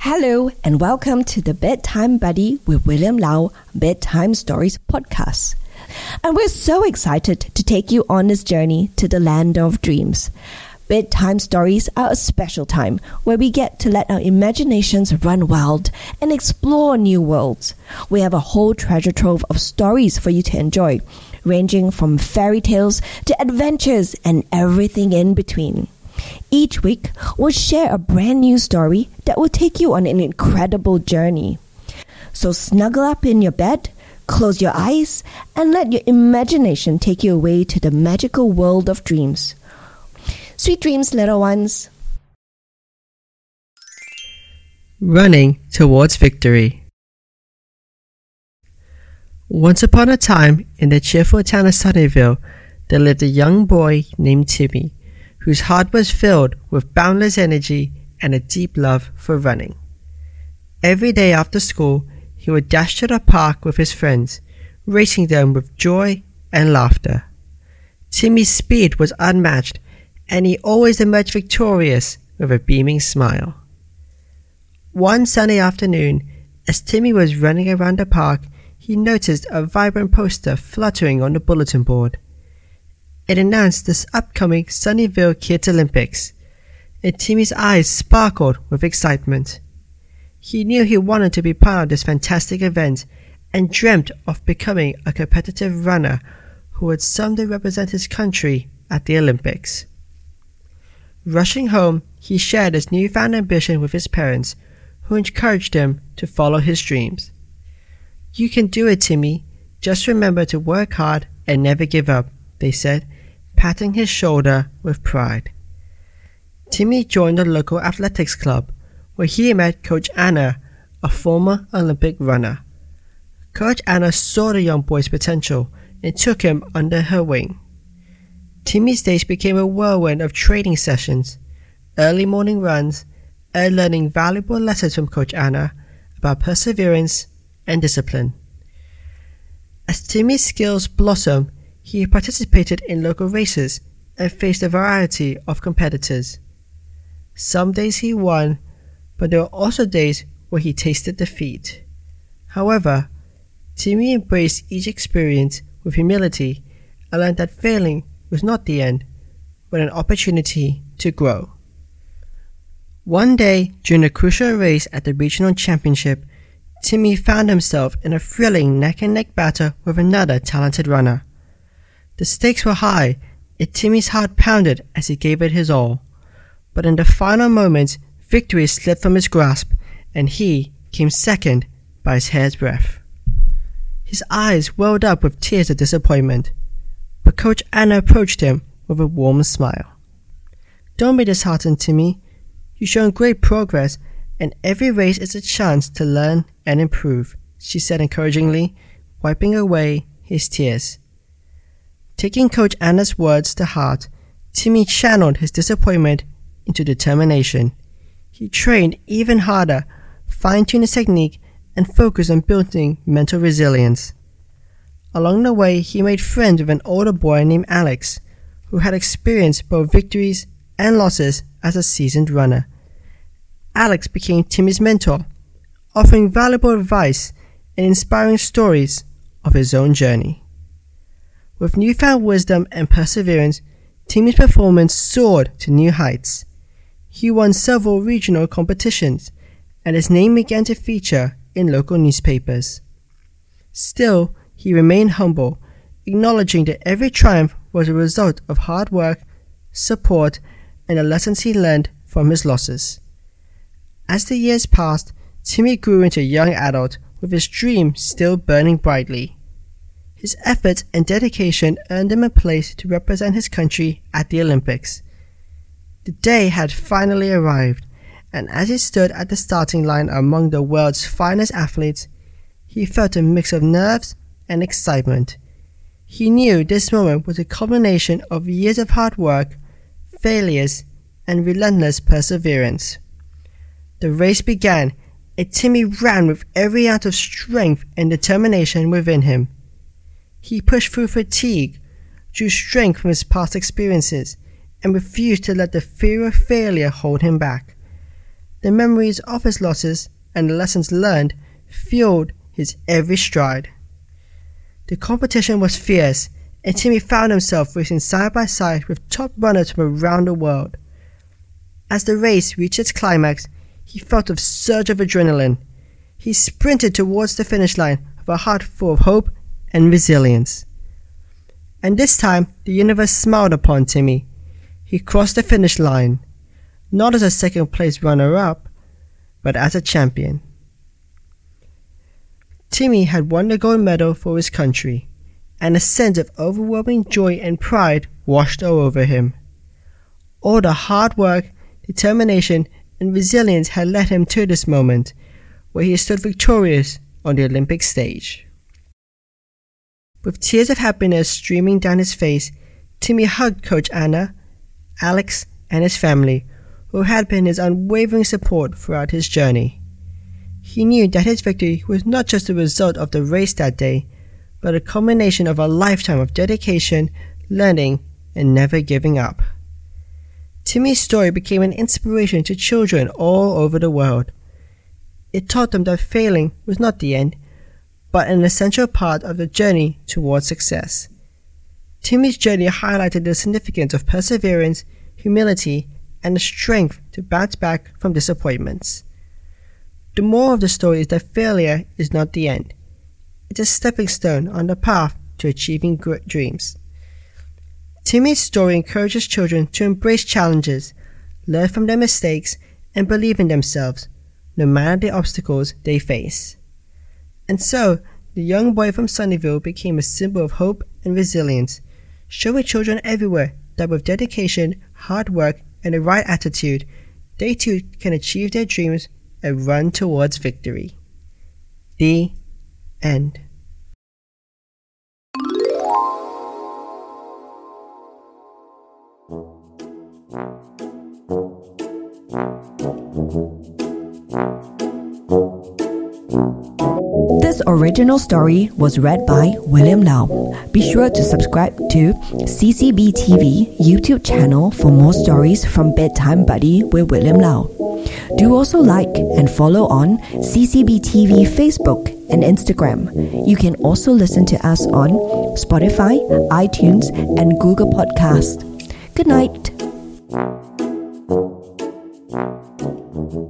Hello, and welcome to the Bedtime Buddy with William Lau Bedtime Stories podcast. And we're so excited to take you on this journey to the land of dreams. Bedtime stories are a special time where we get to let our imaginations run wild and explore new worlds. We have a whole treasure trove of stories for you to enjoy, ranging from fairy tales to adventures and everything in between. Each week, we'll share a brand new story that will take you on an incredible journey. So snuggle up in your bed, close your eyes, and let your imagination take you away to the magical world of dreams. Sweet dreams, little ones. Running towards victory. Once upon a time, in the cheerful town of Sunnyvale, there lived a young boy named Timmy, whose heart was filled with boundless energy and a deep love for running. Every day after school, he would dash to the park with his friends, racing them with joy and laughter. Timmy's speed was unmatched and he always emerged victorious with a beaming smile. One sunny afternoon, as Timmy was running around the park, he noticed a vibrant poster fluttering on the bulletin board. It announced this upcoming Sunnyvale Kids Olympics, and Timmy's eyes sparkled with excitement. He knew he wanted to be part of this fantastic event and dreamt of becoming a competitive runner who would someday represent his country at the Olympics. Rushing home, he shared his newfound ambition with his parents, who encouraged him to follow his dreams. You can do it, Timmy. Just remember to work hard and never give up, they said, patting his shoulder with pride. Timmy joined the local athletics club, where he met Coach Anna, a former Olympic runner. Coach Anna saw the young boy's potential and took him under her wing. Timmy's days became a whirlwind of training sessions, early morning runs, and learning valuable lessons from Coach Anna about perseverance and discipline. As Timmy's skills blossomed, he participated in local races and faced a variety of competitors. Some days he won, but there were also days where he tasted defeat. However, Timmy embraced each experience with humility and learned that failing was not the end, but an opportunity to grow. One day, during a crucial race at the regional championship, Timmy found himself in a thrilling neck and neck battle with another talented runner. The stakes were high, and Timmy's heart pounded as he gave it his all. But in the final moments, victory slipped from his grasp, and he came second by his hair's breadth. His eyes welled up with tears of disappointment but Coach Anna approached him with a warm smile. Don't be disheartened, Timmy. You've shown great progress, and every race is a chance to learn and improve, she said encouragingly, wiping away his tears. Taking Coach Anna's words to heart, Timmy channeled his disappointment into determination. He trained even harder, fine tuned his technique, and focused on building mental resilience. Along the way, he made friends with an older boy named Alex, who had experienced both victories and losses as a seasoned runner. Alex became Timmy's mentor, offering valuable advice and inspiring stories of his own journey. With newfound wisdom and perseverance, Timmy's performance soared to new heights. He won several regional competitions, and his name began to feature in local newspapers. Still, he remained humble, acknowledging that every triumph was a result of hard work, support, and the lessons he learned from his losses. As the years passed, Timmy grew into a young adult with his dream still burning brightly. His efforts and dedication earned him a place to represent his country at the Olympics. The day had finally arrived, and as he stood at the starting line among the world's finest athletes, he felt a mix of nerves and excitement. He knew this moment was a culmination of years of hard work, failures, and relentless perseverance. The race began, and Timmy ran with every ounce of strength and determination within him. He pushed through fatigue, drew strength from his past experiences, and refused to let the fear of failure hold him back. The memories of his losses and the lessons learned fueled his every stride. The competition was fierce, and Timmy found himself racing side by side with top runners from around the world. As the race reached its climax, he felt a surge of adrenaline. He sprinted towards the finish line with a heart full of hope and resilience. And this time, the universe smiled upon Timmy. He crossed the finish line, not as a second place runner up, but as a champion. Timmy had won the gold medal for his country, and a sense of overwhelming joy and pride washed over him. All the hard work, determination, and resilience had led him to this moment, where he stood victorious on the Olympic stage. With tears of happiness streaming down his face, Timmy hugged Coach Anna, Alex, and his family, who had been his unwavering support throughout his journey. He knew that his victory was not just the result of the race that day, but a culmination of a lifetime of dedication, learning, and never giving up. Timmy's story became an inspiration to children all over the world. It taught them that failing was not the end, but an essential part of the journey towards success. Timmy's journey highlighted the significance of perseverance, humility, and the strength to bounce back from disappointments. The moral of the story is that failure is not the end. It's a stepping stone on the path to achieving great dreams. Timmy's story encourages children to embrace challenges, learn from their mistakes, and believe in themselves, no matter the obstacles they face. And so, the young boy from Sunnyvale became a symbol of hope and resilience, showing children everywhere that with dedication, hard work, and the right attitude, they too can achieve their dreams and run towards victory. The end. This original story was read by William Lau. Be sure to subscribe to CCB TV YouTube channel for more stories from Bedtime Buddy with William Lau. Do also like and follow on CCB TV Facebook and Instagram. You can also listen to us on Spotify, iTunes, and Google Podcast. Good night. Thank you.